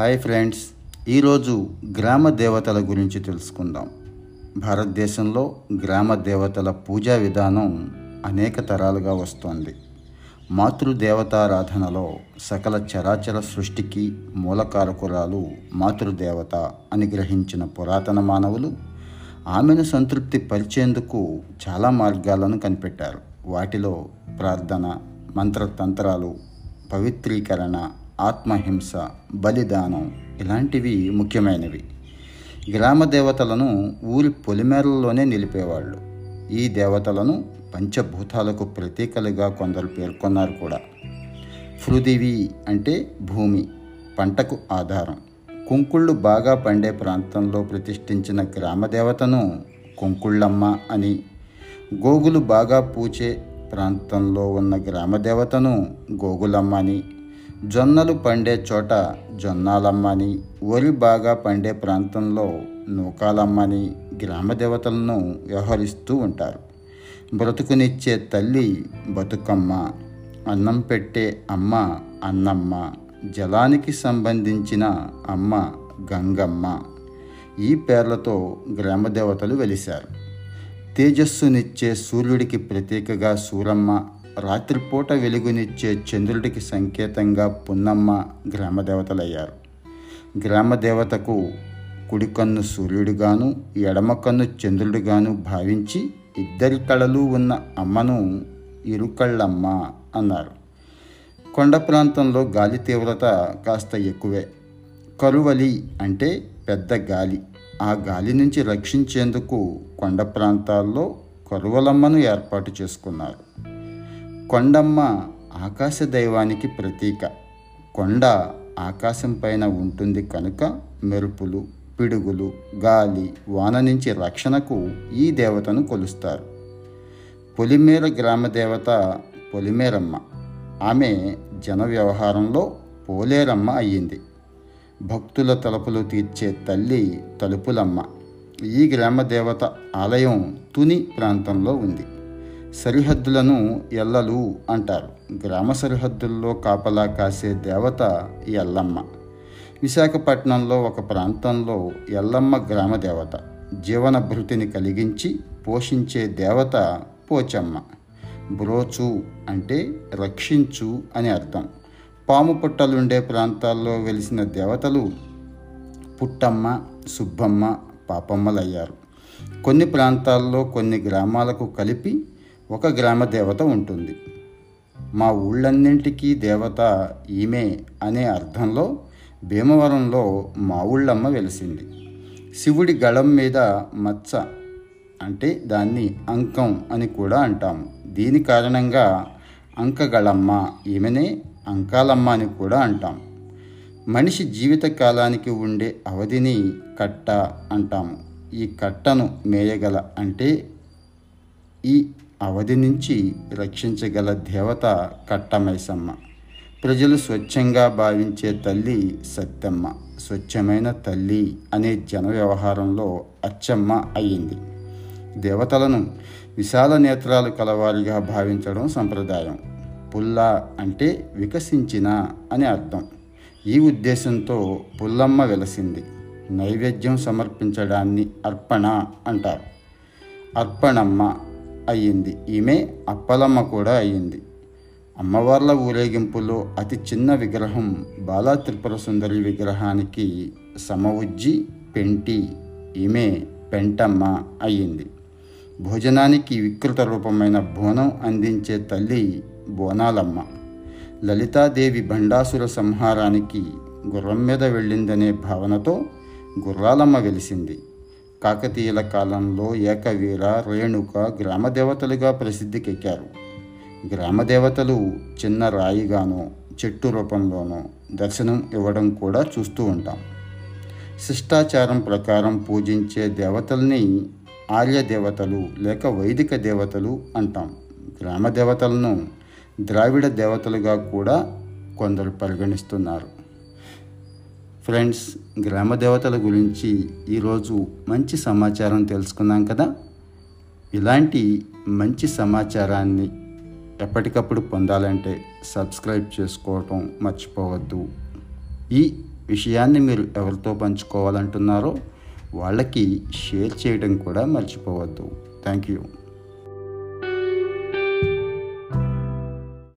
Hi friends ఈరోజు గ్రామ దేవతల గురించి తెలుసుకుందాం. భారతదేశంలో గ్రామ దేవతల పూజా విధానం అనేక తరాలుగా వస్తోంది. మాతృదేవతారాధనలో సకల చరాచర సృష్టికి మూలకారకురాలు మాతృదేవత అని గ్రహించిన పురాతన మానవులు ఆమెను సంతృప్తి పరిచేందుకు చాలా మార్గాలను కనిపెట్టారు. వాటిలో ప్రార్థన మంత్రతంత్రాలు పవిత్రీకరణ ఆత్మహింస బలిదానం ఇలాంటివి ముఖ్యమైనవి. గ్రామ దేవతలను ఊరి పొలిమేరల్లోనే నిలిపేవాళ్ళు. ఈ దేవతలను పంచభూతాలకు ప్రతీకలుగా కొందరు పేర్కొన్నారు కూడా. పృథివీ అంటే భూమి పంటకు ఆధారం. కుంకుళ్ళు బాగా పండే ప్రాంతంలో ప్రతిష్ఠించిన గ్రామదేవతను కుంకుళ్ళమ్మ అని గోగులు బాగా పూచే ప్రాంతంలో ఉన్న గ్రామదేవతను గోగులమ్మ అని జొన్నలు పండే చోట జొన్నాలమ్మ అని వరి బాగా పండే ప్రాంతంలో నూకాలమ్మని గ్రామదేవతలను వ్యవహరిస్తూ ఉంటారు. బ్రతుకునిచ్చే తల్లి బతుకమ్మ అన్నం పెట్టే అమ్మ అన్నమ్మ జలానికి సంబంధించిన అమ్మ గంగమ్మ ఈ పేర్లతో గ్రామదేవతలు వెలిశారు. తేజస్సునిచ్చే సూర్యుడికి ప్రతీకగా సూరమ్మ రాత్రిపూట వెలుగునిచ్చే చంద్రుడికి సంకేతంగా పున్నమ్మ గ్రామదేవతలయ్యారు. గ్రామదేవతకు కుడి కన్ను సూర్యుడిగాను ఎడమ కన్ను చంద్రుడిగాను భావించి ఇద్దరి కళలు ఉన్న అమ్మను ఇరుకళ్ళమ్మ అన్నారు. కొండ ప్రాంతంలో గాలి తీవ్రత కాస్త ఎక్కువే. కరువలి అంటే పెద్ద గాలి. ఆ గాలి నుంచి రక్షించేందుకు కొండ ప్రాంతాల్లో కరువలమ్మను ఏర్పాటు చేసుకున్నారు. కొండమ్మ ఆకాశ దైవానికి ప్రతీక. కొండ ఆకాశం పైన ఉంటుంది కనుక మెరుపులు పిడుగులు గాలి వాన నుంచి రక్షణకు ఈ దేవతను కొలుస్తారు. పొలిమేర గ్రామ దేవత పొలిమేరమ్మ. ఆమె జన వ్యవహారంలో పోలేరమ్మ అయ్యింది. భక్తుల తలుపులు తీర్చే తల్లి తలుపులమ్మ. ఈ గ్రామ దేవత ఆలయం తుని ప్రాంతంలో ఉంది. సరిహద్దులను ఎల్లలు అంటారు. గ్రామ సరిహద్దుల్లో కాపలా కాసే దేవత ఎల్లమ్మ. విశాఖపట్నంలో ఒక ప్రాంతంలో ఎల్లమ్మ గ్రామ దేవత. జీవన భృతిని కలిగించి పోషించే దేవత పోచమ్మ. బ్రోచు అంటే రక్షించు అని అర్థం. పాము పుట్టలుండే ప్రాంతాల్లో వెలిసిన దేవతలు పుట్టమ్మ సుబ్బమ్మ పాపమ్మలయ్యారు. కొన్ని ప్రాంతాల్లో కొన్ని గ్రామాలకు కలిపి ఒక గ్రామ దేవత ఉంటుంది. మా ఊళ్ళన్నింటికీ దేవత ఈమె అనే అర్థంలో భీమవరంలో మా ఊళ్ళమ్మ వెలిసింది. శివుడి గళం మీద మచ్చ అంటే దాన్ని అంకం అని కూడా అంటాము. దీని కారణంగా అంకగళమ్మ ఈమెనే అంకాలమ్మ అని కూడా అంటాం. మనిషి జీవిత కాలానికి ఉండే అవధిని కట్ట అంటాము. ఈ కట్టను మేయగల అంటే ఈ అవధి నుంచి రక్షించగల దేవత కట్టమైసమ్మ. ప్రజలు స్వచ్ఛంగా భావించే తల్లి సత్యమ్మ. స్వచ్ఛమైన తల్లి అనే జన వ్యవహారంలో అచ్చమ్మ అయ్యింది. దేవతలను విశాల నేత్రాలు కలవారిగా భావించడం సంప్రదాయం. పుల్ల అంటే వికసించిన అని అర్థం. ఈ ఉద్దేశంతో పుల్లమ్మ వెలసింది. నైవేద్యం సమర్పించడాన్ని అర్పణ అంటారు. అర్పణమ్మ అయ్యింది. ఈమె అప్పలమ్మ కూడా అయ్యింది. అమ్మవార్ల ఊరేగింపులో అతి చిన్న విగ్రహం బాలా త్రిపుర సుందరి విగ్రహానికి సమవుజ్జి పెంటి ఈమె పెంటమ్మ అయ్యింది. భోజనానికి వికృత రూపమైన బోనం అందించే తల్లి బోనాలమ్మ. లలితాదేవి భండాసుర సంహారానికి గుర్రం మీద వెళ్ళిందనే భావనతో గుర్రాలమ్మ వెలిసింది. కాకతీయుల కాలంలో ఏకవీర రేణుక గ్రామదేవతలుగా ప్రసిద్ధికెక్కారు గ్రామదేవతలు చిన్న రాయిగానో చెట్టు రూపంలోనో దర్శనం ఇవ్వడం కూడా చూస్తూ ఉంటాం. శిష్టాచారం ప్రకారం పూజించే దేవతల్ని ఆర్య దేవతలు లేక వైదిక దేవతలు అంటాం. గ్రామ దేవతలను ద్రావిడ దేవతలుగా కూడా కొందరు పరిగణిస్తున్నారు. ఫ్రెండ్స్ గ్రామ దేవతల గురించి ఈరోజు మంచి సమాచారం తెలుసుకున్నాం కదా? ఇలాంటి మంచి సమాచారాన్ని ఎప్పటికప్పుడు పొందాలంటే సబ్స్క్రైబ్ చేసుకోవటం మర్చిపోవద్దు. ఈ విషయాన్ని మీరు ఎవరితో పంచుకోవాలంటున్నారో వాళ్ళకి షేర్ చేయడం కూడా మర్చిపోవద్దు. Thank you.